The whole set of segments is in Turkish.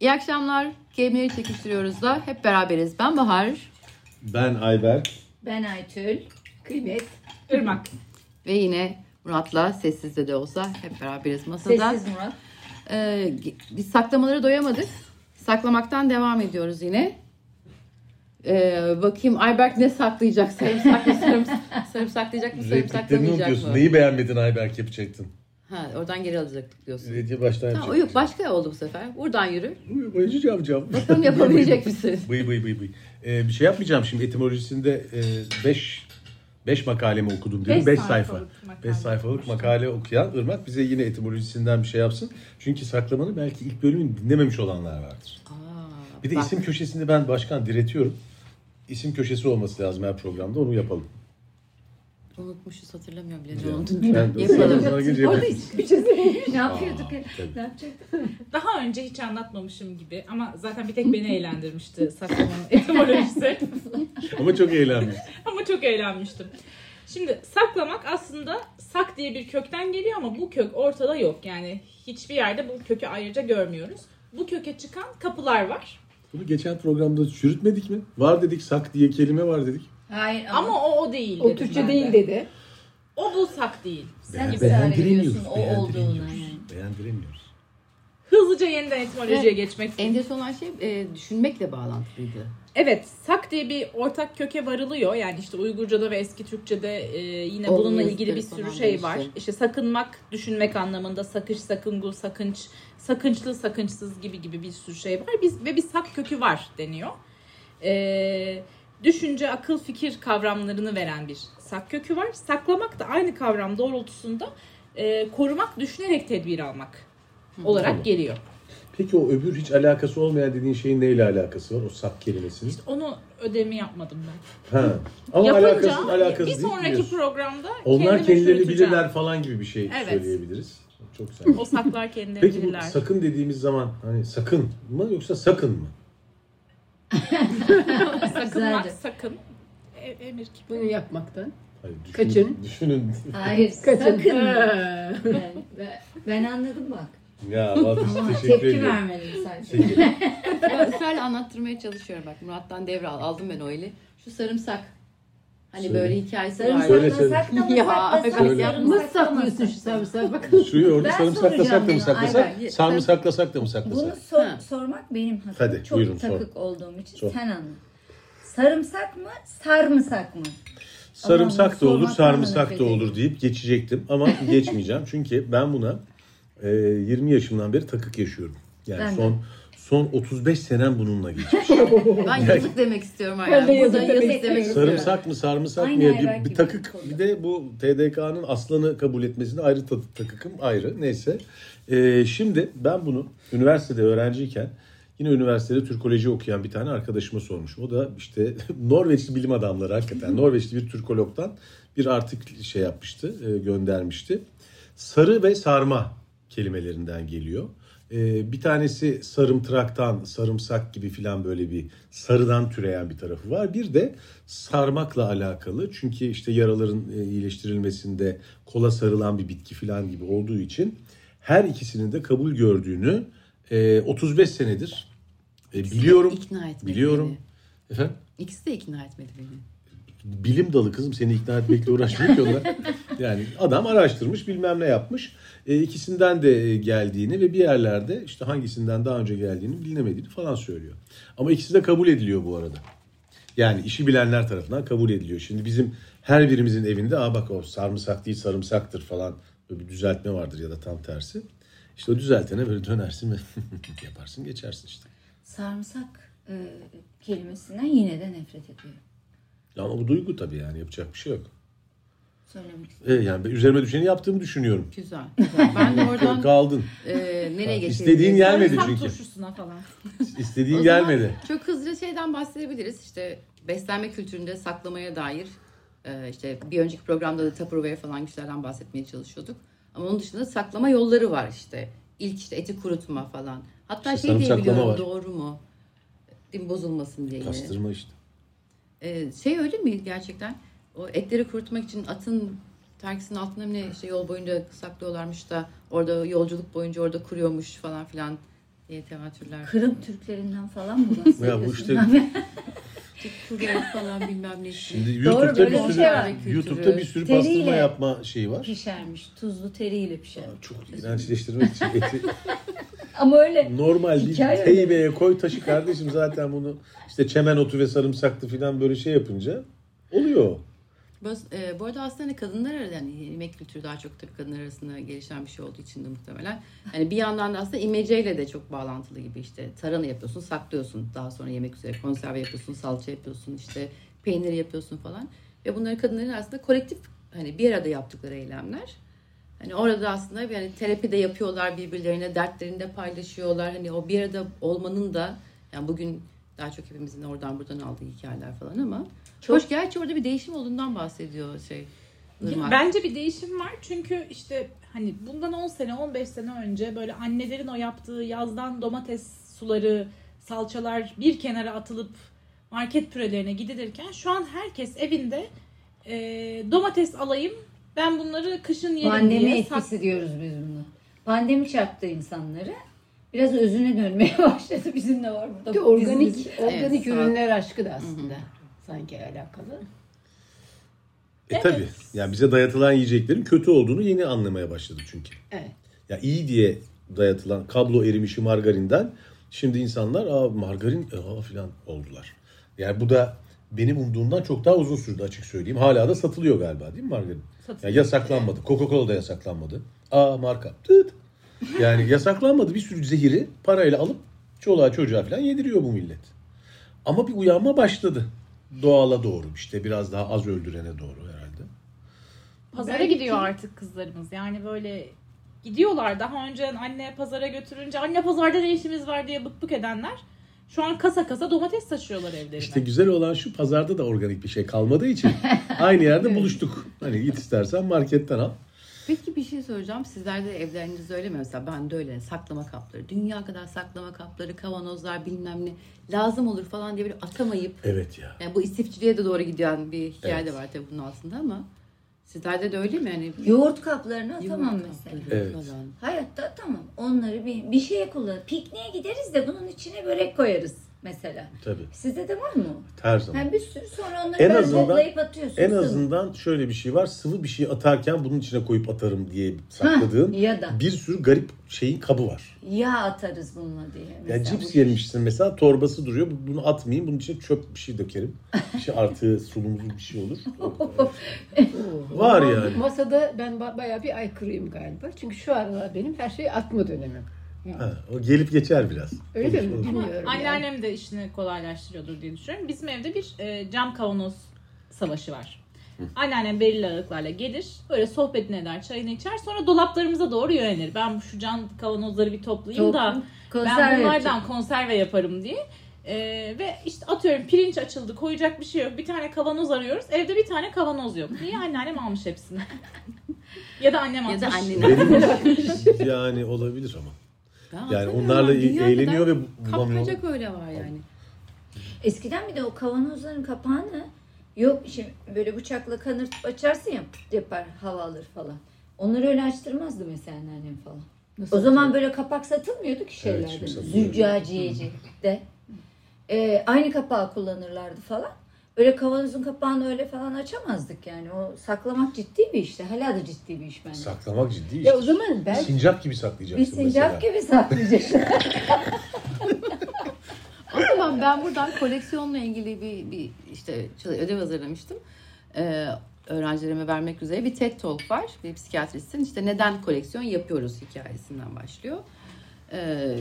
İyi akşamlar. Kelimeleri çekiştiriyoruz da hep beraberiz. Ben Bahar Ben Ayberk. Ben Aytül. Kıymet. Irmak. ve yine Murat'la sessizde de olsa hep beraberiz masada. Sessiz Murat. Ee, biz saklamaları doyamadık. Saklamaktan devam ediyoruz yine. Ee, bakayım Ayberk ne saklayacak? Sarımsak mı? Sarımsak, sarımsaklayacak mı? Repliklerini Sarımsaklamayacak unutuyorsun. mı? Neyi beğenmedin Ayberk yapacaktın? Ha, oradan geri alacaktık diyorsun. Diye baştan o yapacaktın. yok başka oldu bu sefer. Buradan yürü. Bayıcı cavcav. Bakalım yapabilecek misin? Bıy bıy bıy bıy. Ee, bir şey yapmayacağım şimdi etimolojisinde 5 5 makalemi okudum dedim. Beş 5 sayfa. sayfalık makale 5 sayfalık makale okuyan Irmak bize yine etimolojisinden bir şey yapsın. Çünkü saklamanı belki ilk bölümünü dinlememiş olanlar vardır. Aa, Bir de bak. isim köşesini ben başkan diretiyorum. İsim köşesi olması lazım her programda onu yapalım. Unutmuşuz hatırlamıyorum bile ne oldu. Yapalım. Orada yapayım. köşesi. ne yapıyorduk? Aa, ne yapacaktık? Daha önce hiç anlatmamışım gibi ama zaten bir tek beni eğlendirmişti saklamanın etimolojisi. Ama çok eğlendim. ama çok eğlenmiştim. Şimdi saklamak aslında sak diye bir kökten geliyor ama bu kök ortada yok. Yani hiçbir yerde bu kökü ayrıca görmüyoruz. Bu köke çıkan kapılar var. Bunu geçen programda çürütmedik mi? Var dedik, sak diye kelime var dedik. Hayır ama, Ama o o değil. O Türkçe ben değil de. dedi. O bu sak değil. sen ediyorsun beğendiremiyoruz, o beğendiremiyoruz. yani. Beğendiremiyoruz. Hızlıca yeniden etimolojiye geçmek Enteresan olan şey e, düşünmekle bağlantılıydı. Evet, sak diye bir ortak köke varılıyor. Yani işte Uygurca'da ve eski Türkçe'de e, yine Olum bununla ilgili bir sürü şey var. değişti. İşte sakınmak, düşünmek anlamında sakış, sakıngu, sakınç, sakınçlı, sakınçsız gibi gibi bir sürü şey var. Biz ve bir sak kökü var deniyor. E, düşünce, akıl, fikir kavramlarını veren bir sak kökü var. Saklamak da aynı kavram doğrultusunda e, korumak, düşünerek tedbir almak olarak Tamam. geliyor. Peki o öbür hiç alakası olmayan dediğin şeyin neyle alakası var? O sak kelimesinin. Onu ödevimi yapmadım ben. Ha. Ama Yapınca alakası, alakası bir değil sonraki diyorsun. programda Onlar kendilerini bilirler falan gibi bir şey Evet. söyleyebiliriz. Çok güzel. O saklar kendilerini Peki bu bilirler. sakın dediğimiz zaman hani sakın mı yoksa sakın mı? Sakınmak Güzeldi. sakın. E- emir gibi. Bunu yapmaktan. Hayır, düşünün, Kaçın. Düşünün. Hayır Kaçın. sakın. Ben, ben anladım bak. Ya Ama teşekkür tepki ederim. vermedim sadece. Peki. Ben ısrarla anlattırmaya çalışıyorum bak. Murat'tan devral aldım ben o eli. Şu sarımsak. Hani Söyle. böyle hikayesi Sarımsak var. Söyle, söyle. saklama Ya, saklasak söyle. sarımsak Nasıl saklıyorsun şu sarımsağı? Bakın. Suyu orada Ben sarımsaklasak da soracağım mı bunu, saklasak? Ayber. Sarımı saklasak da mı Bunu saklasak? sor- Ha. sormak benim hakkım. Hadi, Çok buyurun, sor. takık olduğum için Sor. sen anla. Sarımsak mı, sarımsak mı? Sarımsak da Aman, olur, sormaktan da sarımsak da olur deyip geçecektim ama geçmeyeceğim. Çünkü ben buna e, 20 yaşımdan beri takık yaşıyorum. Yani Ben de. son son 35 senem bununla geçmiş. Ben yazık demek istiyorum. Ben de Yani. Burada yazık yazık demek demek istiyorum. Sarımsak mı sarımsak mı Aynı Ayberk bir, bir takık bir de bu TDK'nın aslanı kabul etmesine ayrı ta- takıkım ayrı neyse. E, şimdi ben bunu üniversitede öğrenciyken yine üniversitede Türkoloji okuyan bir tane arkadaşıma sormuşum. O da işte Norveçli bilim adamları hakikaten Norveçli bir Türkolog'dan bir artık şey yapmıştı e, göndermişti. Sarı ve sarma kelimelerinden geliyor. Ee, bir tanesi sarımtıraktan, sarımsak gibi filan böyle bir sarıdan türeyen bir tarafı var. Bir de sarmakla alakalı. Çünkü işte yaraların e, iyileştirilmesinde kola sarılan bir bitki filan gibi olduğu için her ikisinin de kabul gördüğünü e, 35 senedir e, biliyorum. İkna etmedi Biliyorum. beni. Efendim? İkisi de ikna etmedi beni. bilim dalı kızım seni ikna etmekle uğraşmıyor ki onlar. Yani adam araştırmış bilmem ne yapmış. E, ikisinden de e, geldiğini ve bir yerlerde işte hangisinden daha önce geldiğini bilinemediğini falan söylüyor. Ama ikisi de kabul ediliyor bu arada. Yani işi bilenler tarafından kabul ediliyor. Şimdi bizim her birimizin evinde aa bak o sarımsak değil sarımsaktır falan böyle bir düzeltme vardır ya da tam tersi. İşte o düzeltene böyle dönersin ve yaparsın geçersin işte. Sarımsak e, kelimesinden yine de nefret ediyorum. Ama bu duygu tabii yani yapacak bir şey yok. Söylemek E, yani üzerime düşeni yaptığımı düşünüyorum. Güzel. güzel. Ben de oradan Kaldın. e, nereye geçelim? İstediğin gelmedi Sarımsak çünkü. turşusuna falan. İstediğin gelmedi. Çok hızlıca şeyden bahsedebiliriz. İşte beslenme kültüründe saklamaya dair e, işte bir önceki programda da Tupperware falan güçlerden bahsetmeye çalışıyorduk. Ama onun dışında saklama yolları var işte. İlk işte eti kurutma falan. Hatta İşte şey diye biliyorum var. doğru mu? Din bozulmasın diye. Kastırma işte. E, şey öyle mi gerçekten? O etleri kurutmak için atın terkisinin altında ne işte yol boyunca saklıyorlarmış da orada yolculuk boyunca orada kuruyormuş falan filan diye tevatürler. Kırım Türklerinden falan mı bahsediyorsun? Ya bu işte- Kudret falan bilmem ne. Şimdi Doğru, YouTube'da böyle bir bir sürü şey var. YouTube'da bir sürü Teriyle- pastırma yapma şeyi var. Pişermiş. Tuzlu teriyle pişer. Çok iğrençleştirmek için eti Ama öyle. normal öyle. teybeye koy taşı kardeşim zaten bunu işte çemen otu ve sarımsaklı falan böyle şey yapınca oluyor. E, bu arada aslında kadınlar arasında yani yemek kültürü daha çok tabii kadınlar arasında gelişen bir şey olduğu için de muhtemelen. Hani bir yandan da aslında imeceyle de çok bağlantılı gibi işte tarhana yapıyorsun, saklıyorsun. Daha sonra yemek üzere konserve yapıyorsun, salça yapıyorsun, işte peynir yapıyorsun falan. Ve bunları kadınların aslında kolektif hani bir arada yaptıkları eylemler. Hani orada aslında hani terapi de yapıyorlar birbirlerine, dertlerini de paylaşıyorlar. Hani o bir arada olmanın da yani bugün daha çok hepimizin oradan buradan aldığı hikayeler falan ama Çok- Hoş gerçi orada bir değişim olduğundan bahsediyor şey. Ya Irmak. Bence bir değişim var çünkü işte hani bundan 10 sene 15 sene önce böyle annelerin o yaptığı yazdan domates suları salçalar bir kenara atılıp market pürelerine gidilirken şu an herkes evinde e, domates alayım ben bunları kışın yerim Pandemi diye sak- etkisi diyoruz biz bunu. Pandemi çarptı insanları. Biraz özüne dönmeye başladı. Bizim de var burada. Bir de organik organik Evet, ürünler aşkı da aslında sanki alakalı. E tabi. Yani bize dayatılan yiyeceklerin kötü olduğunu yeni anlamaya başladık çünkü. Evet. Ya iyi diye dayatılan kablo erimişi margarinden şimdi insanlar aa margarin aa filan oldular. Yani bu da benim umduğumdan çok daha uzun sürdü açık söyleyeyim. Hala da satılıyor galiba değil mi margarin? Satılıyor. Ya yasaklanmadı. Coca-Cola da yasaklanmadı. Aa marka. Tıt. Yani yasaklanmadı. Bir sürü zehiri parayla alıp çoluğa çocuğa falan yediriyor bu millet. Ama bir uyanma başladı. Doğala doğru işte biraz daha az öldürene doğru herhalde. Pazara Belki- gidiyor artık kızlarımız. Yani böyle gidiyorlar. Daha önce anne pazara götürünce anne pazarda ne işimiz var diye bık bık edenler şu an kasa kasa domates taşıyorlar evlerine. İşte güzel olan şu pazarda da organik bir şey kalmadığı için aynı yerde buluştuk. Hani git istersen marketten al. Peki bir şey soracağım. Sizler de evlerinizde öyle mi? Mesela ben de öyle saklama kapları. Dünya kadar saklama kapları, kavanozlar bilmem ne lazım olur falan diye böyle atamayıp Evet ya. yani bu istifçiliğe de doğru giden bir hikaye de Evet. var tabii bunun altında ama sizlerde de öyle mi? Yani Yoğurt kaplarına Yoğurt tamam kapları mesela. Evet. falan. Hayatta tamam. Onları bir, bir şeye kullan. Pikniğe gideriz de bunun içine börek koyarız mesela. Tabii. Sizde de var mı? Her zaman. Ha, bir sürü sonra onları En azından- toplayıp atıyorsun. En azından şöyle bir şey var. Sıvı bir şey atarken bunun içine koyup atarım diye sakladığın Hah, ya da bir sürü garip şeyin kabı var. yağ atarız bununla diye. Ya Mesela cips bu- yemişsin mesela torbası duruyor. Bunu atmayayım. Bunun içine çöp bir şey dökerim. Bir şey artı sulumuz bir şey olur. Var yani. Masada ben ba- bayağı bir aykırıyım galiba. Çünkü şu aralar benim her şey atma dönemim. Ha, o gelip geçer biraz. Öyle mi? Bilmiyorum. yani. Anneannem de işini kolaylaştırıyordur diye düşünüyorum. Bizim evde bir e, cam kavanoz savaşı var. Anneannem belirli aralıklarla gelir, böyle sohbetini eder, çayını içer, sonra dolaplarımıza doğru yönelir. Ben şu cam kavanozları bir toplayayım da Konserve ben bunlardan yapacak. konserve yaparım diye. E, ve işte atıyorum pirinç açıldı, koyacak bir şey yok. Bir tane kavanoz arıyoruz. Evde bir tane kavanoz yok. Niye anneannem almış hepsini? ya da annem Ya almış. da annenin. Benim yani olabilir ama. Ben Yani onlarla eğleniyor ve bulamıyor. Kapkacak öyle var yani. Eskiden bir de o kavanozların kapağını yok şimdi böyle bıçakla kanırtıp açarsın ya yapar hava alır falan. Onları öyle açtırmazdı mesela annem falan. Nasıl O zaman böyle kapak satılmıyordu ki Evet, şeylerde. satılıyor. Züccaciyeci'de. Ee, aynı kapağı kullanırlardı falan. Öyle kavanozun kapağını öyle falan açamazdık yani. O saklamak ciddi bir işti. Hala da ciddi bir iş bence. Saklamak ciddi Ya işte. o zaman belki Sincap gibi Bir saklayacaksın sincap mesela. gibi saklayacaksın. O zaman ben buradan koleksiyonla ilgili bir, bir işte ödev hazırlamıştım. Ee, öğrencilerime vermek üzere bir TED Talk var. Bir psikiyatristin işte neden koleksiyon yapıyoruz hikayesinden başlıyor. Ee,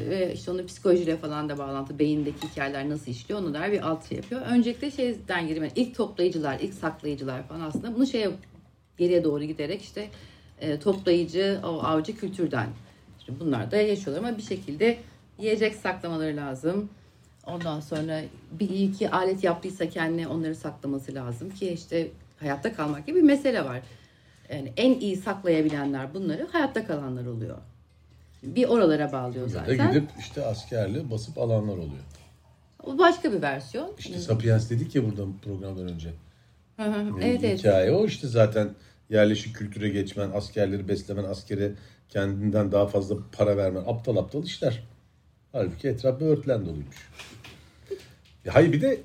ve işte onun psikolojiyle falan da bağlantı, beyindeki hikayeler nasıl işliyor ona dair bir alt şey yapıyor. Öncelikle şeyden gireyim, ilk toplayıcılar, ilk saklayıcılar falan aslında bunu şeye geriye doğru giderek işte e, toplayıcı, o avcı kültürden. İşte bunlar da yaşıyorlar ama bir şekilde yiyecek saklamaları lazım. Ondan sonra bir iyi ki alet yaptıysa kendine onları saklaması lazım ki işte hayatta kalmak gibi bir mesele var. Yani en iyi saklayabilenler bunları hayatta kalanlar oluyor. Bir oralara bağlıyor Ya da zaten. gidip işte askerle basıp alanlar oluyor. O başka bir versiyon. İşte Sapiens dedik ya burada programdan önce. Hı hı. Yani evet evet. Hikaye o işte zaten yerleşik kültüre geçmen, askerleri beslemen, askere kendinden daha fazla para vermen. Aptal aptal işler. Halbuki etraf böğürtlen doluymuş. Hayır bir de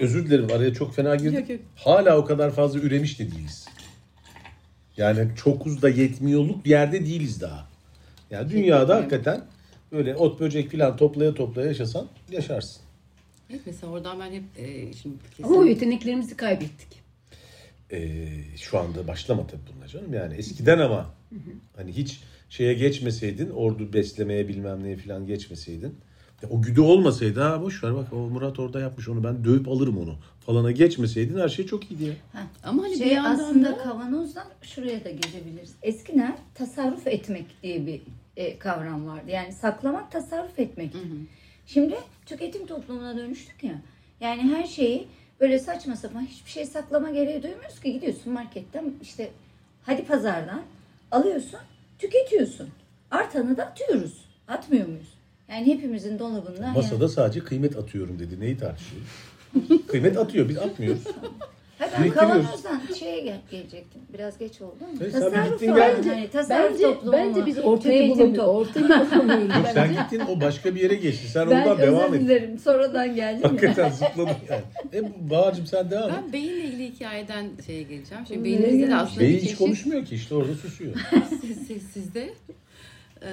özür dilerim araya çok fena girdik. Yok, yok. Hala o kadar fazla üremiş de değiliz. Yani çokuz da yetmiyorluk yerde değiliz daha. Yani dünyada hakikaten böyle ot böcek falan toplaya toplaya yaşasan yaşarsın. Evet mesela oradan ben hep e, şimdi kesin... Ama o yeteneklerimizi kaybettik. Ee, şu anda başlama tabii bunlar canım. Yani eskiden ama hani hiç şeye geçmeseydin, ordu beslemeye bilmem neye falan geçmeseydin. ya o güdü olmasaydı ha boş ver bak o Murat orada yapmış onu ben dövüp alırım onu falana geçmeseydin her şey çok iyiydi ya. Ama hani bir Şey yandan aslında da kavanozdan şuraya da gelebiliriz. Eskiden tasarruf etmek diye bir e, kavram vardı. Yani saklamak, tasarruf etmek. Şimdi tüketim toplumuna dönüştük ya. Yani her şeyi böyle saçma sapan hiçbir şey saklama gereği duymuyoruz ki. Gidiyorsun marketten işte hadi pazardan alıyorsun, tüketiyorsun. Artanı da atıyoruz. Atmıyor muyuz? Yani hepimizin dolabında yani- Masada sadece kıymet atıyorum dedi. Neyi tartışıyor? kıymet atıyor biz atmıyoruz. Ha, ben Biriktiriyoruz. kavanozdan şeye gel- gelecektim. Biraz geç oldu ama. Evet, sen bir tasarruf gittin var. geldin. Hani tasarruf Bence, toplumu bence mu? biz ortaya Tüketim bulamıyoruz. toplumu. Ortaya bulamıyoruz. Yok sen bence. gittin o başka bir yere geçti. Sen Ben oradan devam özür et. dilerim. Sonradan geldim ya. Hakikaten zıpladın yani. E Bağcım sen devam et. ben beyinle ilgili hikayeden şeye geleceğim. Şimdi Nereye beynimizde de aslında Beyin bir hiç çeşit konuşmuyor ki işte orada susuyor. siz, siz- sizde e,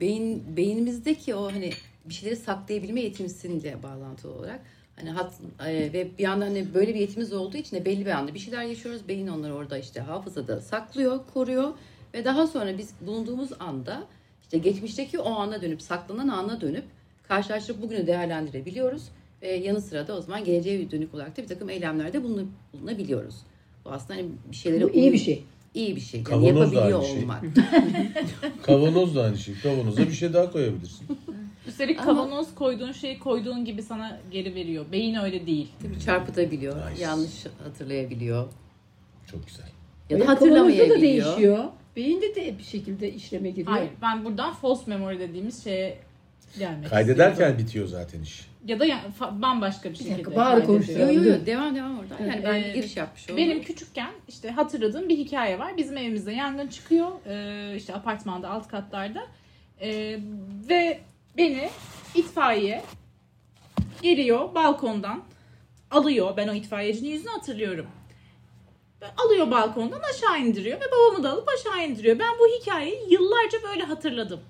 beyin beynimizdeki o hani bir şeyleri saklayabilme yetimizle bağlantılı olarak hani hat, e, ve bir yandan hani böyle bir yetimiz olduğu için de belli bir anda bir şeyler yaşıyoruz. Beyin onları orada işte hafızada saklıyor, koruyor ve daha sonra biz bulunduğumuz anda işte geçmişteki o ana dönüp saklanan ana dönüp karşılaştırıp bugünü değerlendirebiliyoruz ve yanı sıra da o zaman geleceğe dönük olarak da bir takım eylemlerde bulunabiliyoruz. Bu aslında hani bir şeylere Bu iyi bir şey. iyi bir şey. Yani Kavanoz da yapabiliyor aynı şey. olmak. Kavanoz da aynı şey. Kavanoza bir şey daha koyabilirsin. Üstelik Ama- kavanoz koyduğun şeyi koyduğun gibi sana geri veriyor. Beyin öyle değil. Tabii çarpıtabiliyor, Nice. yanlış hatırlayabiliyor Çok güzel. ya da kavanozda da hatırlamayabiliyor. değişiyor. Beyinde de bir şekilde işleme giriyor. Hayır ben buradan false memory dediğimiz şeye gelmek Kaydederken istiyorum. bitiyor zaten iş. Ya da yani fa- bambaşka bir Bir şekilde. dakika, bağır kaydediyor. konuşuyor. Yo yo yo devam devam oradan. Yani ben Ee, giriş yapmış oldum. Benim küçükken işte hatırladığım bir hikaye var. Bizim evimizde yangın çıkıyor. Ee, işte apartmanda alt katlarda. Ee, ve beni itfaiye geliyor balkondan alıyor. Ben o itfaiyecinin yüzünü hatırlıyorum. Alıyor balkondan aşağı indiriyor ve babamı da alıp aşağı indiriyor. Ben bu hikayeyi yıllarca böyle hatırladım.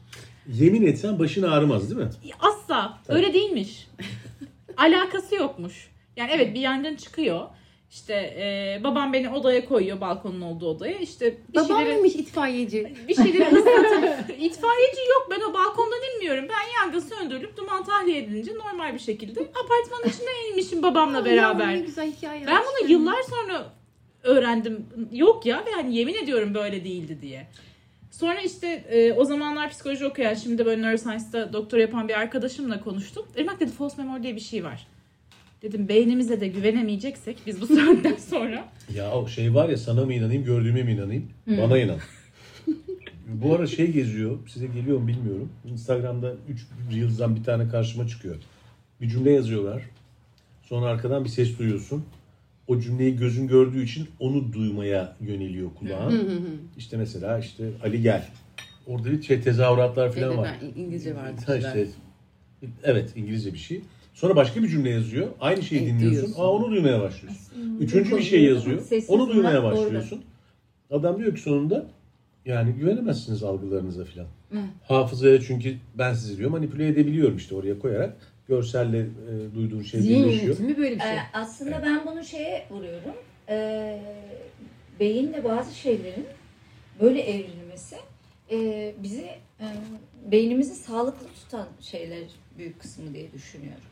Yemin etsen başın ağrımaz değil mi? Asla. Öyle değilmiş. Alakası yokmuş. Yani evet bir yangın çıkıyor. İşte e, babam beni odaya koyuyor balkonun olduğu odaya. İşte bir Babam şeyleri, mıymış itfaiyeci? bir şeyleri ıslatıp itfaiyeci yok ben o balkondan inmiyorum. Ben yangın söndürülüp duman tahliye edilince normal bir şekilde apartmanın içine inmişim babamla Ya, beraber. ne güzel hikaye. Ben bunu yıllar sonra öğrendim. Yok ya ve hani yemin ediyorum böyle değildi diye. Sonra işte e, o zamanlar psikoloji okuyan, şimdi böyle neuroscience'da doktor yapan bir arkadaşımla konuştum. Irmak dedi false memory diye bir şey var. Dedim beynimize de güvenemeyeceksek biz bu saatten sonra. Ya o şey var ya sana mı inanayım gördüğüme mi inanayım? Bana inan. Bu ara şey geziyor. Size geliyor mu bilmiyorum. Instagram'da 3 Reels'dan bir tane karşıma çıkıyor. Bir cümle yazıyorlar. Sonra arkadan bir ses duyuyorsun. O cümleyi gözün gördüğü için onu duymaya yöneliyor kulağın. işte mesela işte Ali gel. Orada bir şey tezahüratlar falan Evet, var. İngilizce vardı. Ha işte, evet İngilizce bir şey. Sonra başka bir cümle yazıyor. Aynı şeyi Evet, dinliyorsun. duyuyorsun. Aa onu duymaya başlıyorsun. Üçüncü bir şey yazıyor. Onu duymaya başlıyorsun. Adam diyor ki sonunda yani güvenemezsiniz algılarınıza falan. Hafızaya çünkü ben sizi diyor manipüle edebiliyorum işte oraya koyarak görselle e, duyduğun şey Zihin birleşiyor. böyle bir şey. Ee, aslında ben bunu şeye vuruyorum. Ee, beyinle bazı şeylerin böyle evrilmesi e, bizi e, beynimizi sağlıklı tutan şeyler büyük kısmı diye düşünüyorum.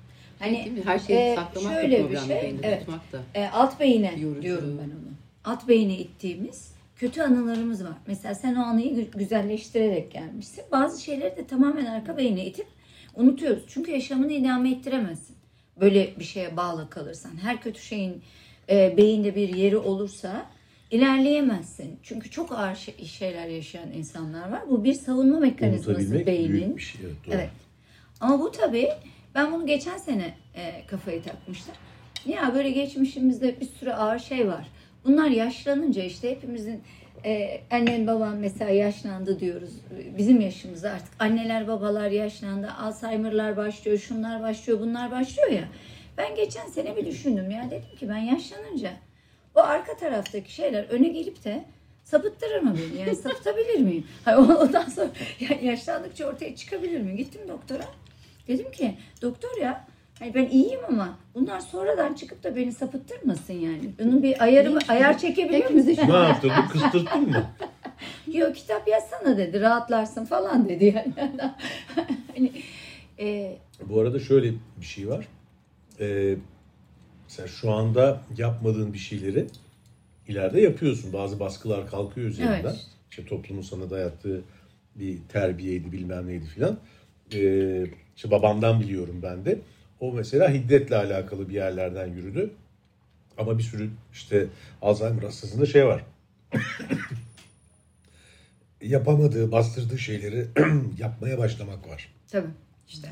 Hani Değil mi? Her şeyi e, saklamak şöyle da bir problem şey, evet. da. e, alt beyine Yorucu. diyorum ben onu. Alt beyine ittiğimiz kötü anılarımız var. Mesela sen o anıyı gü- güzelleştirerek gelmişsin. Bazı şeyleri de tamamen arka beyine itip unutuyoruz. Çünkü yaşamını idame ettiremezsin. Böyle bir şeye bağlı kalırsan. Her kötü şeyin e, beyinde bir yeri olursa ilerleyemezsin. Çünkü çok ağır şey- şeyler yaşayan insanlar var. Bu bir savunma mekanizması beynin. büyük bir şey. Evet, doğru. Evet. Ama bu tabii ben bunu geçen sene e, kafayı takmıştım. Ya böyle geçmişimizde bir sürü ağır şey var. Bunlar yaşlanınca işte hepimizin e, annen baban mesela yaşlandı diyoruz. Bizim yaşımızda artık anneler babalar yaşlandı. Alzheimer'lar başlıyor, şunlar başlıyor, bunlar başlıyor ya. Ben geçen sene bir düşündüm ya dedim ki ben yaşlanınca o arka taraftaki şeyler öne gelip de sapıttırır mı beni? Yani sapıtabilir miyim? Hayır, ondan sonra ya yaşlandıkça ortaya çıkabilir mi? Gittim doktora. Dedim ki doktor ya hani ben iyiyim ama bunlar sonradan çıkıp da beni sapıttırmasın yani. Bunun bir ayarı ayar çekebiliyor musun? Ne yaptın? Bu kıstırttın mı? Yok kitap yazsana dedi rahatlarsın falan dedi yani. hani, e, Bu arada şöyle bir şey var. Ee, mesela şu anda yapmadığın bir şeyleri ileride yapıyorsun. Bazı baskılar kalkıyor üzerinden. Evet. İşte toplumun sana dayattığı bir terbiyeydi bilmem neydi filan. Ee, işte babamdan biliyorum ben de. O mesela hiddetle alakalı bir yerlerden yürüdü. Ama bir sürü işte Alzheimer hastasında şey var. Yapamadığı, bastırdığı şeyleri yapmaya başlamak var. tabii işte.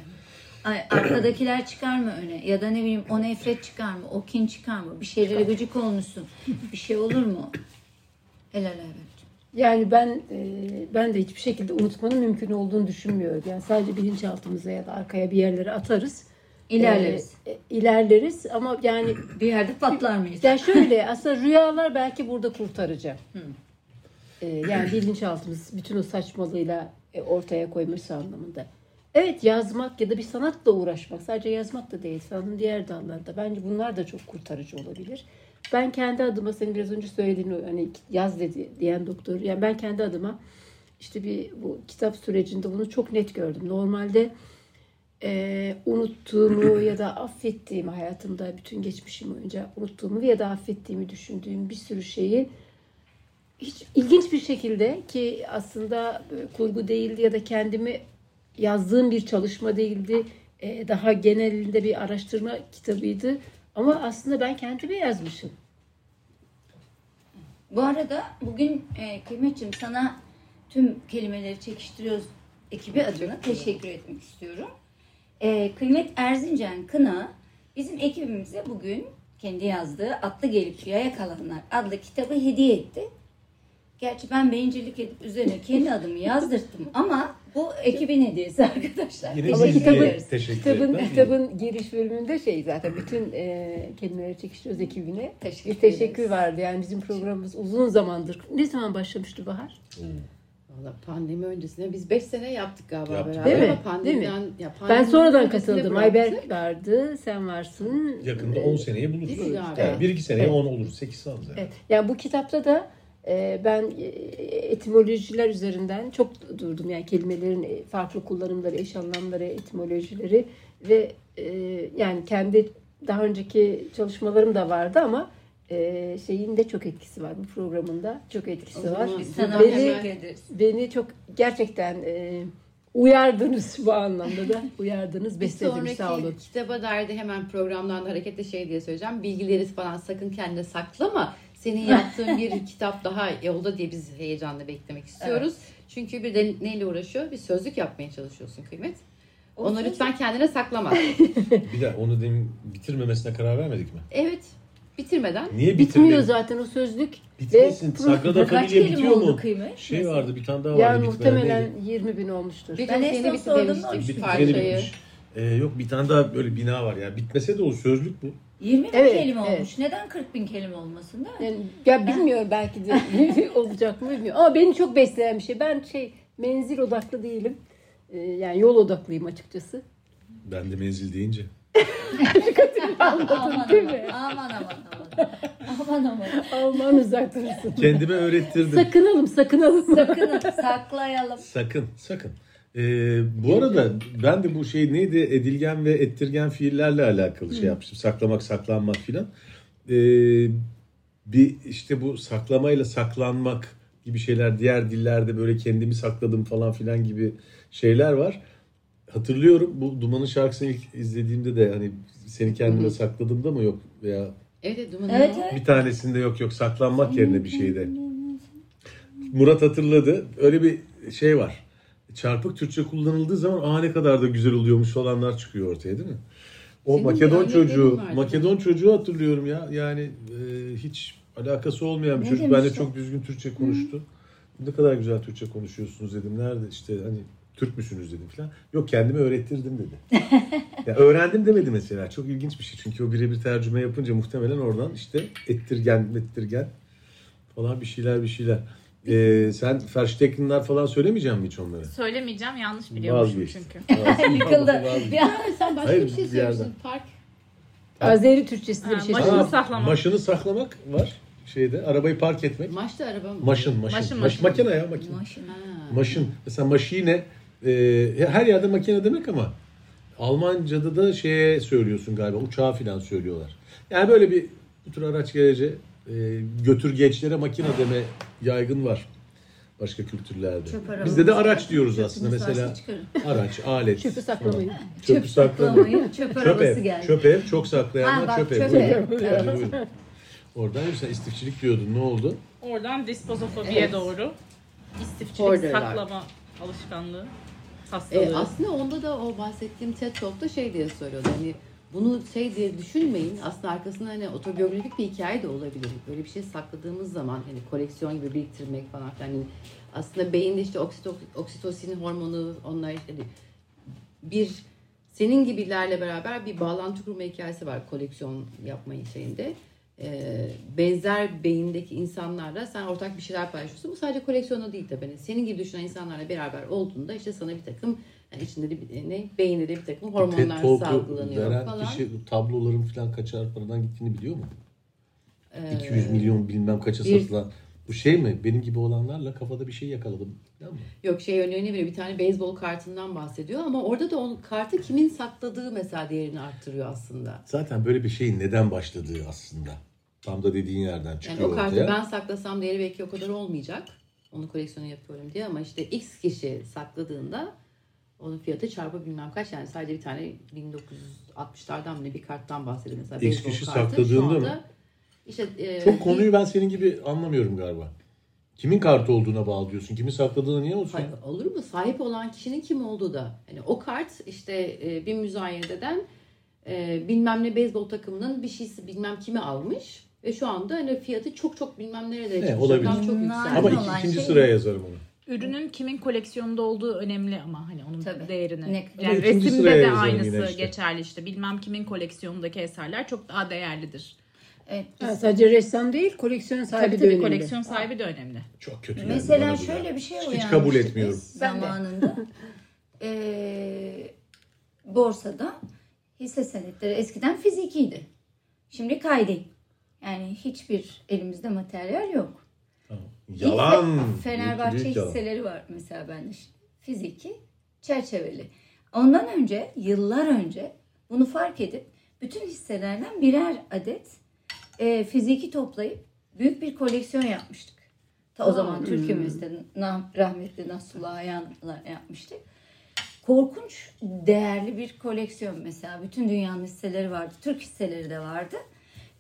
Ay, arkadakiler çıkar mı öne? Ya da ne bileyim o nefret çıkar mı? O kin çıkar mı? Bir şeylere gıcık olmuşsun. Bir şey olur mu? El evet. Yani ben e, ben de hiçbir şekilde unutmanın mümkün olduğunu düşünmüyorum. Yani sadece bilinçaltımıza ya da arkaya bir yerlere atarız. İlerleriz. E, e, ilerleriz ama yani Bir yerde patlar mıyız? yani şöyle aslında rüyalar belki burada kurtarıcı. E, yani bilinçaltımız bütün o saçmalığıyla e, ortaya koyması anlamında. Evet yazmak ya da bir sanatla uğraşmak sadece yazmak da değil sanatın diğer dallarında bence bunlar da çok kurtarıcı olabilir. Ben kendi adıma senin biraz önce söylediğin hani yaz dedi diyen doktor yani ben kendi adıma işte bir bu kitap sürecinde bunu çok net gördüm. Normalde e, unuttuğumu ya da affettiğimi hayatımda bütün geçmişim boyunca unuttuğumu ya da affettiğimi düşündüğüm bir sürü şeyi hiç ilginç bir şekilde ki aslında e, kurgu değildi ya da kendimi yazdığım bir çalışma değildi. E, daha genelinde bir araştırma kitabıydı. Ama aslında ben kendime yazmışım. Bu arada bugün e, Kıymetciğim sana tüm kelimeleri çekiştiriyoruz ekibi adına teşekkür etmek istiyorum. E, Kıymet Erzincan Kına bizim ekibimize bugün kendi yazdığı Atlı Gelip Yaya Kalanlar adlı kitabı hediye etti. Gerçi ben bencillik edip üzerine kendi adımı yazdırttım ama bu ekibin hediyesi arkadaşlar. Yine Ama Kitabın, etmem. kitabın giriş bölümünde şey zaten bütün e, kelimeleri çekiştiriyoruz ekibine. Teşekkür Bir teşekkür ederiz. vardı yani bizim programımız uzun zamandır. Ne zaman başlamıştı Bahar? Valla pandemi öncesinde biz 5 sene yaptık galiba Yaptık. beraber Değil mi? ama pandemiden ya Ben pandemiden sonradan öncesinde katıldım. Ayberk vardı, sen varsın. Yakında 10 seneye buluruz. Değil mi galiba? Yani bir iki seneye Evet. 10 olur. 8 sanırım. zaten. Evet. Yani bu kitapta da ben e, etimolojiler üzerinden çok durdum. Yani kelimelerin e, farklı kullanımları, eş anlamları, etimolojileri ve e, yani kendi daha önceki çalışmalarım da vardı ama şeyin de çok etkisi var bu programında. Çok etkisi var. Beni-. Beni çok gerçekten uyardınız bu anlamda da. Uyardınız, sonraki sağ olun. kitaba dair de hemen programdan da hareketle şey diye söyleyeceğim. Bilgileri falan sakın kendine saklama. Senin yaptığın bir kitap daha yolda diye biz heyecanla beklemek istiyoruz. Çünkü bir de neyle uğraşıyor? Bir sözlük yapmaya çalışıyorsun kıymet. O Onu sözlük- lütfen kendine saklama. Bir de onu demin bitirmemesine karar vermedik mi? evet. Bitirmeden Niye Bitmiyor bitirmedin? zaten o sözlük. Bitmesin. Ve- Sagrada Familia bitiyor mu? kıymet? Şey vardı bir tane daha vardı. Yani muhtemelen neydi? 20 bin olmuştur. bir Ben en son bitir sordum demiştik da bir Bitti, parçayı. bitmiş. Ee, yok bir tane daha böyle bina var ya. Bitmese de o sözlük bu. 20 bin Evet, kelime evet. olmuş. Neden 40 bin kelime olmasın değil mi? Yani, ya bilmiyorum belki de olacak mı bilmiyorum. Ama beni çok besleyen bir şey. Ben şey menzil odaklı değilim. Ee, yani yol odaklıyım açıkçası. Ben de menzil deyince. aman değil aman, mi? aman aman aman. Aman aman. Alman uzak durursun. Kendime öğrettirdim. sakınalım sakınalım. Sakın saklayalım. Sakın, sakın. Ee, bu arada ben de bu şey neydi edilgen ve ettirgen fiillerle alakalı şey yapmıştım. Saklamak, saklanmak filan. Ee, bir işte bu saklamayla saklanmak gibi şeyler diğer dillerde böyle kendimi sakladım falan filan gibi şeyler var. Hatırlıyorum bu Duman'ın şarkısını ilk izlediğimde de hani seni kendime sakladığımda mı yok veya Evet, evet, dumanı Evet, evet. bir tanesinde yok yok saklanmak yerine bir şeyde. Murat hatırladı. Öyle bir şey var. Çarpık Türkçe kullanıldığı zaman aa ne kadar da güzel oluyormuş olanlar çıkıyor ortaya değil mi? O Senin Makedon çocuğu, vardı. Makedon çocuğu hatırlıyorum ya. Yani e, hiç alakası olmayan bir Ne çocuk. Ben de demişti? çok düzgün Türkçe konuştu. Ne kadar güzel Türkçe konuşuyorsunuz dedim. Nerede işte hani Türk müsünüz dedim falan. Yok kendime öğrettirdim dedi. ya öğrendim demedi mesela. Çok ilginç bir şey. Çünkü o birebir tercüme yapınca muhtemelen oradan işte ettirgen, ettirgen falan bir şeyler bir şeyler. Ee, sen Verstecken'lar falan söylemeyecek misin hiç onları? Söylemeyeceğim yanlış biliyormuşum Vazgeçtim. çünkü. Yıkıldı. Vazgeçtim. Ya, Sen başka Hayır, bir şey bir söylüyorsun. Park. Azeri Türkçesinde bir şey söyleyeyim. saklamak. Maşını saklamak var şeyde. Arabayı park etmek. Maçta araba mı? Maşın, maşın. Maşın, Maş- maşın. makine ya makine. Maşın. Ha. Maşın. Mesela maşine e, her yerde makine demek ama Almanca'da da şeye söylüyorsun galiba uçağa filan söylüyorlar. Yani böyle bir bu tür araç gerece e, götürgeçlere makine deme yaygın var başka kültürlerde. Bizde de araç diyoruz Çöpünü aslında mesela. Araç, alet. Çöpü saklamayı. Çöpü Çöp saklamayı. saklamayı, çöp Çöp arabası geldi. çöp ev, çok saklayanlar Ha, bak, çöp ev. çöp ev. Buyurun, buyurun. Oradan sen istifçilik diyordun ne oldu? Oradan dispozofobiye Evet. doğru istifçilik Hoarder'lar. saklama alışkanlığı hastalığı. E, aslında onda da o bahsettiğim TED Talk'ta şey diye söylüyordu. Hani bunu şey diye düşünmeyin. Aslında arkasında hani otobiyografik bir hikaye de olabilir. Böyle bir şey sakladığımız zaman hani koleksiyon gibi biriktirmek falan filan. Hani aslında beyinde işte oksito, oksitosin hormonu onlar işte bir senin gibilerle beraber bir bağlantı kurma hikayesi var koleksiyon yapma şeyinde. Ee, benzer beyindeki insanlarla sen ortak bir şeyler paylaşıyorsun. Bu sadece koleksiyona değil tabii. Hani senin gibi düşünen insanlarla beraber olduğunda işte sana bir takım yani içinde de bir, ne beyinde de bir takım hormonlar TED salgılanıyor veren falan. kişi tabloların falan kaçar paradan gittiğini biliyor mu? Ee, 200 milyon bilmem kaça bir- satılan. Bu şey mi? Benim gibi olanlarla kafada bir şey yakaladım. Değil mi? Yok şey örneğini veriyor. Bir tane beyzbol kartından bahsediyor ama orada da onun kartı kimin sakladığı mesela değerini arttırıyor aslında. Zaten böyle bir şeyin neden başladığı aslında. Tam da dediğin yerden Yani çıkıyor o kartı ortaya. ben saklasam değeri belki o kadar olmayacak. Onu koleksiyonu yapıyorum diye ama işte X kişi sakladığında onun fiyatı çarpı bilmem kaç yani sadece bir tane 1960'lardan mı ne bir karttan bahsediyor mesela. X kişi sakladığında mı? İşte, e, Çok konuyu ben senin gibi anlamıyorum galiba. Kimin kartı olduğuna bağlı diyorsun. Kimi sakladığına niye olsun? Hayır, olur mu? Sahip olan kişinin kim olduğu da. Yani o kart işte e, bir müzayededen e, bilmem ne beyzbol takımının bir şeysi bilmem kimi almış ve şu anda hani fiyatı çok çok bilmem nerede Ne, olabilir. Çok. Ama iki, ikinci şey- sıraya yazarım onu. Ürünün kimin koleksiyonunda olduğu önemli ama hani onun Tabii. değerini. Ne- Ama yani ikinci resimde sıraya de aynısı yine işte. geçerli işte. Bilmem kimin koleksiyonundaki eserler çok daha değerlidir. Evet, biz- Ha, sadece ressam değil, koleksiyon sahibi Tabii de tabii önemli. koleksiyon sahibi de önemli. Çok kötü Mesela bu şöyle ya. bir şey Hiç uyanmıştık kabul biz etmiyorum. Ben de. zamanında. Ee, borsada hisse senetleri eskiden fizikiydi. Şimdi kaydi. Yani hiçbir elimizde materyal yok. İlk Yalan. Büyük- Fenerbahçe büyük yalan. hisseleri var mesela bende. şimdi. Fiziki, çerçeveli. Ondan önce, yıllar önce bunu fark edip bütün hisselerden birer adet e, fiziki toplayıp büyük bir koleksiyon yapmıştık. Ta o zaman Türkiye Üniversitesi'nde rahmetli Nasrullah Ayan'la yapmıştık. Korkunç değerli bir koleksiyon mesela. Bütün dünyanın hisseleri vardı. Türk hisseleri de vardı.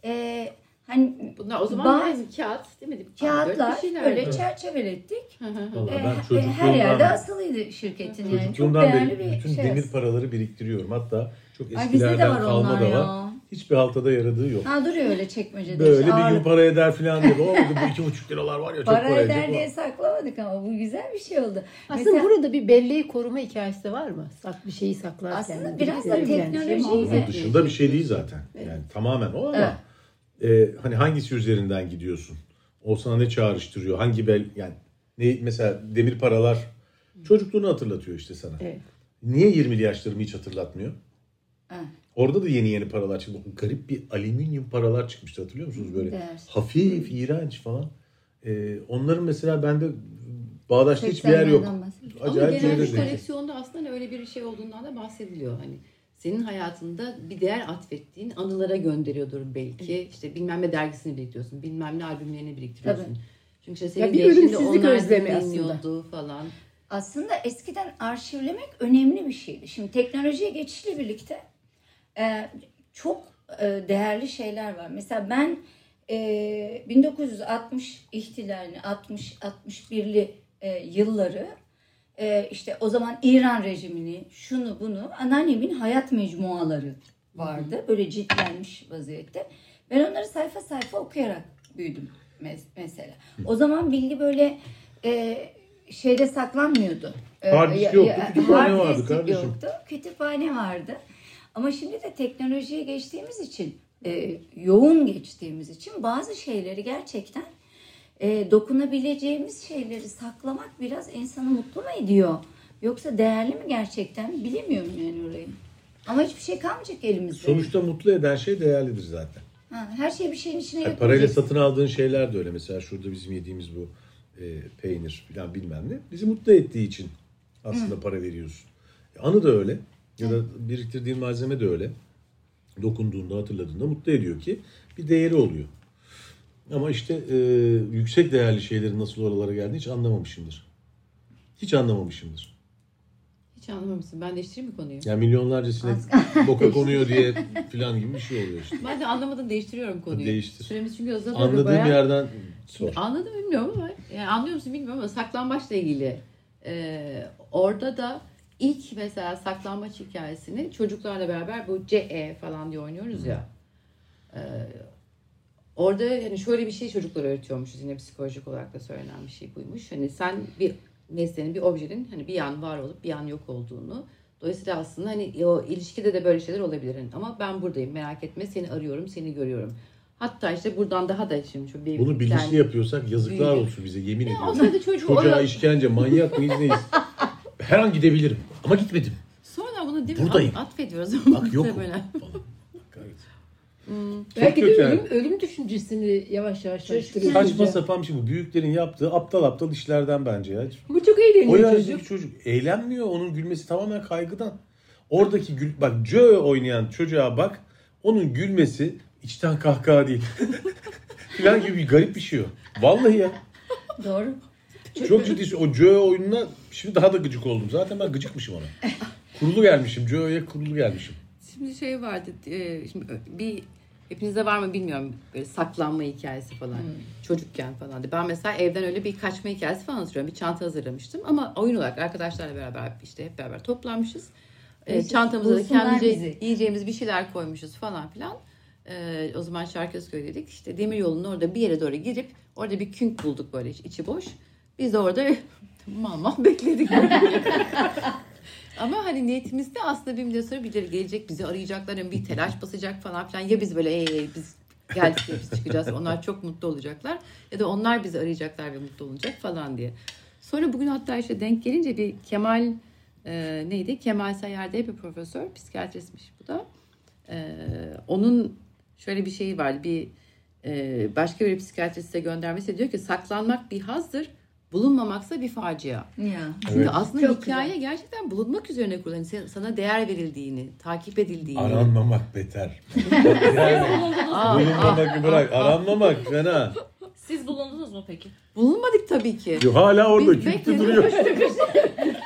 E, hani Bunlar o zaman Bazı- bazı kağıt değil mi? Bir kağıtlar Evet. çerçevelettik. Hı hı. Vallahi Ee, ben her çocukluğumdan, yerde asılıydı şirketin yani. Çok değerli beri bir bütün şey. demir paraları biriktiriyorum. Hatta çok eskilerden var kalma da var. ya. Hiçbir haltada yaradığı yok. Ha duruyor öyle çekmecede. Böyle işte bir gün para eder falan diye. O bu iki buçuk liralar var ya çok Para para eder edecek. diye saklamadık ama bu güzel bir şey oldu. Aslında Mesela- burada bir belleği koruma hikayesi de var mı? Sak bir şeyi saklarken. Aslında bir biraz da şey yani. teknoloji- Şey? Evet. Dışında bir şey değil zaten. Yani tamamen o ama e, hani hangisi üzerinden gidiyorsun? O sana ne çağrıştırıyor? Hangi bel yani ne mesela demir paralar çocukluğunu hatırlatıyor işte sana. Evet. Niye 20'li yaşlarımı hiç hatırlatmıyor? Ha. Orada da yeni yeni paralar çıktı. Garip bir alüminyum paralar çıkmıştı hatırlıyor musunuz böyle? Değersiz. Hafif, iğrenç falan. Ee, onların mesela bende bağdaşta hiçbir yer yok. 80'lerden bahsediyorum. Ama Acayip genel şeyler bir denk. koleksiyonda aslında öyle bir şey olduğundan da bahsediliyor. Hani senin hayatında bir değer atfettiğin anılara gönderiyordur belki. İşte bilmem ne dergisini biriktiriyorsun. Bilmem ne albümlerini biriktiriyorsun. Tabii. Çünkü işte senin bir eşin de ölümsüzlük özlemi dinleniyordu falan. Aslında eskiden arşivlemek önemli bir şeydi. Şimdi teknolojiye geçişle birlikte e, çok e, değerli şeyler var. Mesela ben e, 1960 ihtilalini, 60-61'li e, yılları e, işte o zaman İran rejimini, şunu bunu, anneannemin hayat mecmuaları vardı. Böyle ciltlenmiş vaziyette. Ben onları sayfa sayfa okuyarak büyüdüm mes- mesela. O zaman bilgi böyle e, şeyde saklanmıyordu. E, Hard disk yoktu, kütüphane vardı kardeşim. Yoktu, kütüphane vardı. Ama şimdi de teknolojiye geçtiğimiz için, e, yoğun geçtiğimiz için bazı şeyleri gerçekten e, dokunabileceğimiz şeyleri saklamak biraz insanı mutlu mu ediyor? Yoksa değerli mi gerçekten? Bilemiyorum yani orayı. Ama hiçbir şey kalmayacak elimizde. Sonuçta mutlu eden şey değerlidir zaten. Ha, her şey bir şeyin içine Yani yapılacak. parayla satın aldığın şeyler de öyle. Mesela şurada bizim yediğimiz bu e, peynir falan bilmem ne. Bizi mutlu ettiği için aslında para veriyorsun. E, Anı da öyle. Ya da biriktirdiğin malzeme de öyle. Dokunduğunda, hatırladığında mutlu ediyor ki bir değeri oluyor. Ama işte e, yüksek değerli şeylerin nasıl oralara geldiğini hiç anlamamışımdır. Hiç anlamamışımdır. Hiç anlamamışsın. Ben değiştireyim mi konuyu? Yani milyonlarca sinek boka konuyor diye falan gibi bir şey oluyor işte. Ben de anlamadım değiştiriyorum konuyu. Değiştir. Süremiz çünkü uzadı. Anladığım bayağı. yerden sor. Anladım bilmiyorum ama yani anlıyor musun bilmiyorum ama saklambaçla ilgili e, orada da ilk mesela saklambaç hikayesini çocuklarla beraber bu CE falan diye oynuyoruz ya. E, orada hani şöyle bir şey çocuklara öğretiyormuşuz yine psikolojik olarak da söylenen bir şey buymuş. Hani sen bir nesnenin bir objenin hani bir yan var olup bir yan yok olduğunu Dolayısıyla aslında hani o ilişkide de böyle şeyler olabilir. Hani ama ben buradayım merak etme seni arıyorum seni görüyorum. Hatta işte buradan daha da şimdi şu bir Bunu bilinçli yani- yapıyorsak yazıklar Büyük. olsun bize yemin Ya ediyorum. çocuğu Çocuğa oraya- işkence, manyak mıyız neyiz? Her an gidebilirim ama gitmedim. Sonra bunu değil mi? Buradayım. At, atfediyoruz. Bak. Muhtemelen. Kahretsin. Belki de ölüm, yani. ölüm düşüncesini yavaş yavaş çalıştırıyor. Saçma sapan bir şey bu. Büyüklerin yaptığı aptal aptal işlerden bence ya. Bu çok O eğleniyor yaştaki çocuk. çocuk. eğlenmiyor. Onun gülmesi tamamen kaygıdan. Oradaki gül, bak Joe oynayan çocuğa bak. Onun gülmesi içten kahkaha değil. Falan gibi bir garip bir şey o. Vallahi ya. Doğru. Çok ciddi. O Joe oyununa şimdi daha da gıcık oldum. Zaten ben gıcıkmışım ona. Kurulu gelmişim. Joe'ya kurulu gelmişim. Şimdi şey vardı. e, Şimdi bir hepinizde var mı bilmiyorum. Böyle saklanma hikayesi falan. Çocukken falan. Ben mesela evden öyle bir kaçma hikayesi falan hatırlıyorum. Bir çanta hazırlamıştım ama oyun olarak arkadaşlarla beraber işte hep beraber toplanmışız. E, çantamıza da bizi. yiyeceğimiz bir şeyler koymuşuz falan filan. E, o zaman Şarközköy'deydik. İşte demir yolunun orada bir yere doğru girip orada bir künk bulduk böyle içi boş. Biz de orada mal mal bekledik. Ama hani niyetimizde aslında bir müddet sonra birileri gelecek bizi arayacaklar bir telaş basacak falan filan ya biz böyle ey, biz geldik biz çıkacağız onlar çok mutlu olacaklar ya da onlar bizi arayacaklar ve mutlu olacak falan diye. Sonra bugün hatta işte denk gelince bir Kemal e, neydi? Kemal Sayar diye bir profesör psikiyatristmiş bu da. E, onun şöyle bir şeyi var bir e, başka bir psikiyatriste göndermesi diyor ki saklanmak bir hazdır bulunmamaksa bir facia. Ya. Çünkü Evet. aslında Çok hikaye gerçekten bulunmak üzerine kurulu. Yani sana değer verildiğini, takip edildiğini. Aranmamak beter. yani bulunmamak bırak. Aranmamak fena. Siz bulundunuz mu peki? bulunmadık tabii ki. Yo, hala orada Biz bekledik. duruyor.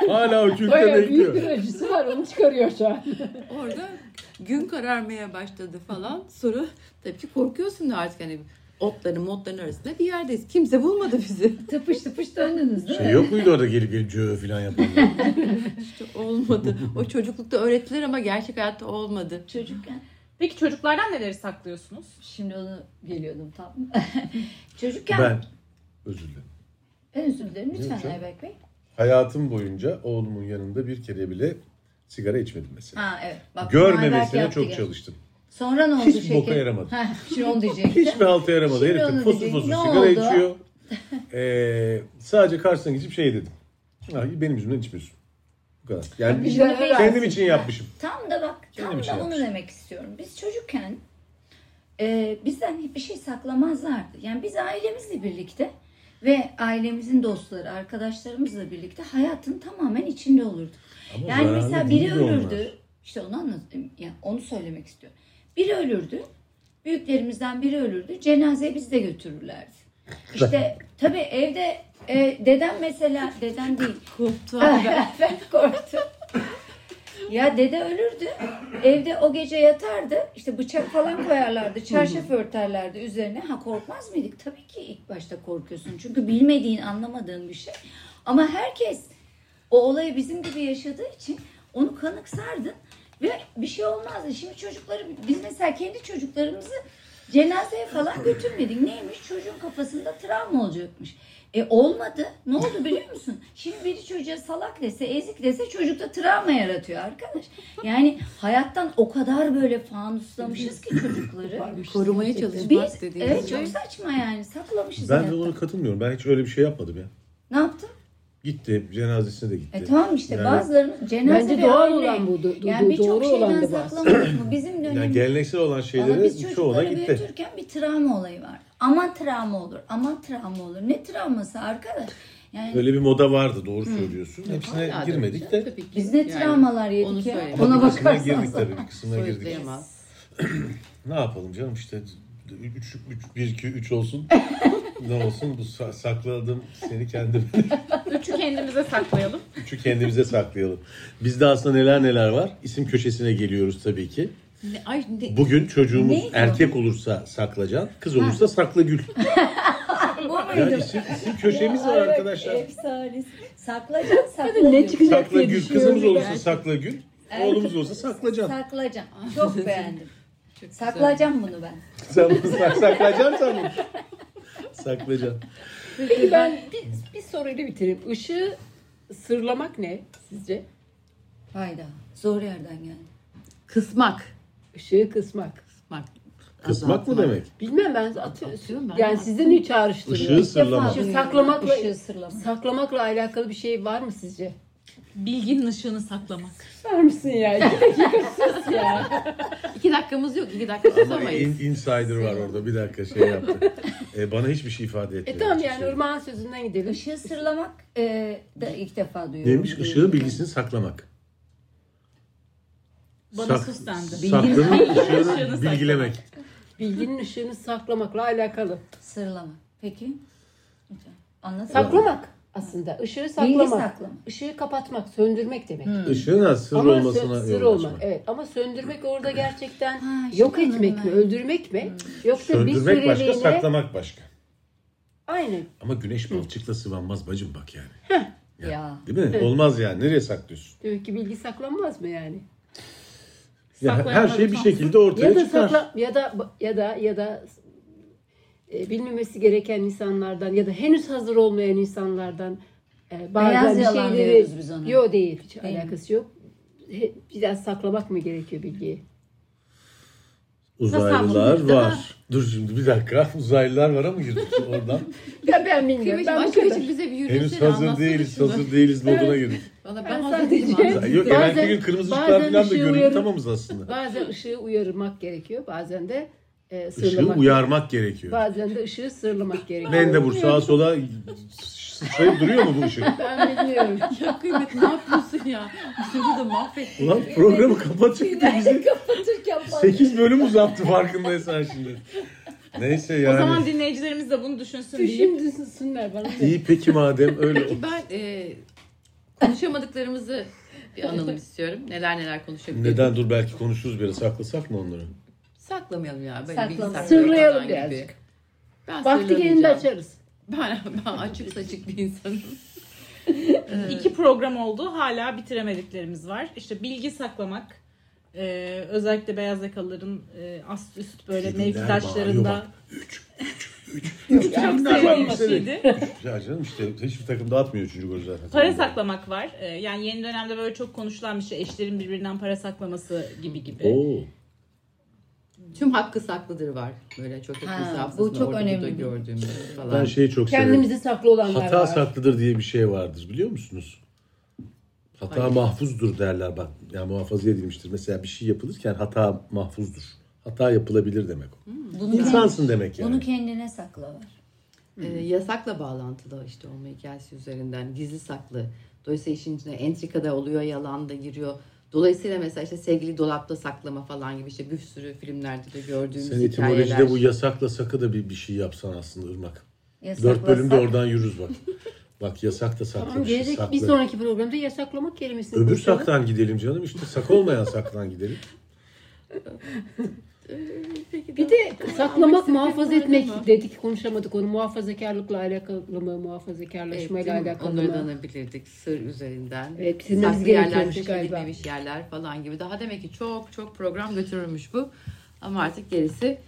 hala o kükte Bayağı büyük bekliyor. bir acısı var onu çıkarıyor şu an. Orada gün kararmaya başladı falan. Sonra tabii ki korkuyorsun da artık hani otların motların arasında bir yerdeyiz. Kimse bulmadı bizi. Tıpış tıpış döndünüz değil mi? Şey yok muydu orada gelip gelip cö falan yapanlar? İşte olmadı. O çocuklukta öğrettiler ama gerçek hayatta olmadı. Çocukken. Peki çocuklardan neleri saklıyorsunuz? Şimdi onu geliyordum tam. Çocukken. ben özür dilerim. Ben özür dilerim lütfen Lütfen. Ayberk Bey. Hayatım boyunca oğlumun yanında bir kere bile sigara içmedim mesela. Ha evet. Bak, Görmemesine çok çalıştım. Sonra ne oldu Hiç şeker? boka yaramadı. Ha, şimdi onu diyecektim. Hiçbir halta yaramadı. Şimdi Herif onu fosur fosur sigara oldu? içiyor. Ee, sadece karşısına geçip şey dedim. Ha, benim yüzümden içmiyorsun. Bu kadar. Yani Bir şey kendim için yapmışım. Tam da bak Kendim tam da onu yapmışım. demek istiyorum. Biz çocukken e, bizden hiçbir şey saklamazlardı. Yani biz ailemizle birlikte ve ailemizin dostları, arkadaşlarımızla birlikte hayatın tamamen içinde olurduk. Ama Yani zararlı mesela biri de onlar. ölürdü. İşte onu anlatayım. Yani onu söylemek istiyorum. Biri ölürdü. Büyüklerimizden biri ölürdü. Cenazeyi biz de götürürlerdi. İşte tabii evde e, dedem mesela dedem değil. Korktu. ben korktum. Ya dede ölürdü. Evde o gece yatardı. İşte bıçak falan koyarlardı. Çarşaf örterlerdi üzerine. Ha korkmaz mıydık? Tabii ki ilk başta korkuyorsun. Çünkü bilmediğin, anlamadığın bir şey. Ama herkes o olayı bizim gibi yaşadığı için onu kanıksardın ve bir şey olmazdı. Şimdi çocukları biz mesela kendi çocuklarımızı Cenazeye falan götürmedik. Neymiş? Çocuğun kafasında travma olacakmış. E olmadı. Ne oldu biliyor musun? Şimdi biri çocuğa salak dese, ezik dese çocukta travma yaratıyor arkadaş. Yani hayattan o kadar böyle fanuslamışız ki çocukları. Korumaya çalışmak Biz dediğimiz evet çok saçma yani saklamışız Ben de hayattan. ona katılmıyorum. Ben hiç öyle bir şey yapmadım ya. Ne yaptın? Gitti. Cenazesine de gitti. E tamam işte Yani- bazılarımız cenaze Bence doğal olan bu. Do- Yani birçok doğru olan şeyden da mı? Bizim Yani dönemimizde geleneksel olan Ama şeyleri biz çoğuna çocukları gitti. büyütürken bir travma olayı var. Aman travma olur, aman travma olur. Ne travması arkadaş? Yani Öyle bir moda vardı doğru söylüyorsun. Hepsine Hala girmedik de. tabii ki. biz ne Yani travmalar onu yedik ya. Ona bir kısmına bakarsan. girdik tabii bir kısmına girdik. Ne yapalım canım işte 3 1 2 3 olsun. ne olsun bu sa- sakladım seni kendime. Üçü kendimize saklayalım. Üçü kendimize saklayalım. Bizde aslında neler neler var. İsim köşesine geliyoruz tabii ki. Ne, ay, ne, Bugün çocuğumuz Neydi o? erkek olursa saklacan, kız olursa sakla gül. Bu Ya muydu? isim, isim köşemiz var Ay, arkadaşlar. Efsanesi. Saklacan, saklacan. ne çıkacak Sakla gül, kızımız olursa sakla gül, oğlumuz olursa saklacan. Saklacan. Çok beğendim. Çok güzel. Saklacan bunu ben. Sen bunu sak- saklacan sen bunu. Saklacan. Peki ben bir, bir soruyla bitireyim. Işığı sırlamak ne sizce? Hayda. Zor yerden geldi. Kısmak. Işığı kısmak. Kısmak. Kısmak mı demek? Bilmem ben atıyorum. Ben. Yani sizde ne çağrıştırıyor? Işığı sırlamak. Işığı saklamakla, Işığı sırlamak. saklamakla alakalı bir şey var mı sizce? Bilginin ışığını saklamak. Var mısın ya? İki dakika sus ya. İki dakikamız yok. iki dakika Ama susamayız. in, insider var orada bir dakika şey yaptı. Ee, bana hiçbir şey ifade etmedi. E tamam yani açıkçası. Irmak'ın sözünden gidelim. Işığı sırlamak e, da ilk defa duyuyorum. Neymiş? Işığın bilgisini saklamak. Bana sus dendi. Işığını ışığını saklamak. bilgilemek. Bilginin ışığını saklamakla alakalı. Sırlamak. Peki. Anlat. Saklamak aslında. Işığı Bilgi saklamak. saklamak. Işığı kapatmak, söndürmek demek. Işığın az sır Ama olmasına sır yol olmak. Evet ama söndürmek orada gerçekten Ha, yok etmek mi, öldürmek mi? Yoksa bir Söndürmek başka, süreliğine saklamak başka. aynen. Ama güneş balçıkla sıvanmaz bacım bak yani. Ya. Değil mi? Olmaz yani. Nereye saklıyorsun? Demek ki bilgi saklanmaz mı yani? Ya her şey bir şekilde ortaya Ya da çıkar. sakla ya da ya da ya da e, bilmemesi gereken insanlardan ya da henüz hazır olmayan insanlardan e, bazen Beyaz bir şeyleri biz ona. Yok değil, hiç Değil mi? alakası yok. He- Biraz saklamak mı gerekiyor bilgiyi? Uzaylılar var. Dur şimdi bir dakika. Uzaylılar var ama girdik oradan. Ya ben bilmiyorum. Ben bu aşk kadar. için bize bir Henüz yürüyüşleri hazır anlatsana değiliz. şunu. Hazır değiliz moduna girdik. Valla Ben ben hazır sadece- değilim. abi. Yok Bazen- evvelki gün kırmızı ışıklar falan da görüntü tamamız aslında. Bazen ışığı uyarmak gerekiyor. Bazen de e, Işığı uyarmak gerekiyor. Bazen de ışığı sırlamak gerekiyor. Mendebur sağa sola sıçrayıp duruyor mu bu ışık? Ben bilmiyorum. Ya Kıymet ne yapıyorsun ya? Bizi burada mahvettin. Ulan programı kapatacak da bizi Kapatırken falan. 8 bölüm uzattı farkındaysan şimdi. Neyse O yani. zaman dinleyicilerimiz de bunu düşünsün deyip Şimdi düşünsünler bana. İyi peki madem öyle. Peki ben e, konuşamadıklarımızı bir analım istiyorum. Neler neler konuşabiliriz. Neden dur belki konuşuruz biraz saklasak mı onları? Saklamayalım ya. Böyle Saklamayalım. Sırlayalım falan gibi. birazcık. Ben Vakti gelince açarız. Ben, ben açık saçık bir insanım. iki program oldu. Hala bitiremediklerimiz var. İşte bilgi saklamak. e, özellikle beyaz yakalıların e, ast üst böyle bağırıyor mevkidaşlarında. Üç, üç, üç. çok sevilmesiydi. Canım işte hiçbir takım dağıtmıyor üçüncü golü zaten. Para saklamak var. E, yani yeni dönemde böyle çok konuşulan bir şey. Eşlerin birbirinden para saklaması gibi gibi. Oo. Tüm hakkı saklıdır var. Böyle çok Ha, bu çok önemli gördüğümüz falan. Ben şeyi çok severim. Kendimizi saklı olanlar Hata var. saklıdır diye bir şey vardır biliyor musunuz? Hata Hayır. mahfuzdur derler bak. Yani muhafaza edilmiştir. Mesela bir şey yapılırken hata mahfuzdur. Hata yapılabilir demek o. Bunu, İnsansın demek yani. bunu kendine sakla var. Ee, yasakla bağlantılı işte olma hikayesi üzerinden gizli saklı. Dolayısıyla işin içine entrika da oluyor, yalan da giriyor. Dolayısıyla mesela işte sevgili dolapta saklama falan gibi işte bir sürü filmlerde de gördüğümüz Sen hikayeler. etimolojide bu yasakla sakı da bir, bir şey yapsan aslında Irmak. Yasaklasak- Dört bölümde oradan yürürüz bak. Bak yasak da saklı Tamam bir şey. gelecek Saklı. bir sonraki programda yasaklamak kelimesini Öbür konuşalım. saktan gidelim canım işte. Sak olmayan saktan gidelim. Bir de saklamak, muhafaza etmek dedik konuşamadık onu. Muhafazakarlıkla alakalı mı, muhafazakarlaşmayla Evet, alakalı mı? anabilirdik sır üzerinden. Evet, Saklı yerler, keşfedilmemiş yerler falan gibi. Daha demek ki çok çok program götürürmüş bu. Ama artık gerisi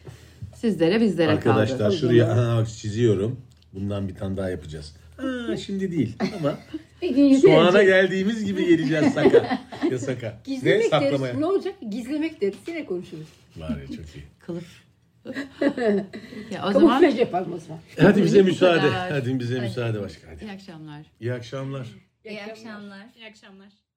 Sizlere bizlere Arkadaşlar kaldı. şuraya aha, çiziyorum. Bundan bir tane daha yapacağız. Ha, şimdi değil ama Bir gün soğana geldiğimiz gibi geleceğiz Saka. Ya Saka. Ne Gizlemek saklamaya? deriz. Ne olacak? Gizlemek deriz. Yine konuşuruz. Var ya çok iyi. Kılıf. ya o zaman Kamuflaj yapalım o zaman. Hadi bize müsaade. Hadi bize müsaade başka. Hadi. iyi akşamlar. İyi akşamlar. İyi akşamlar. İyi akşamlar.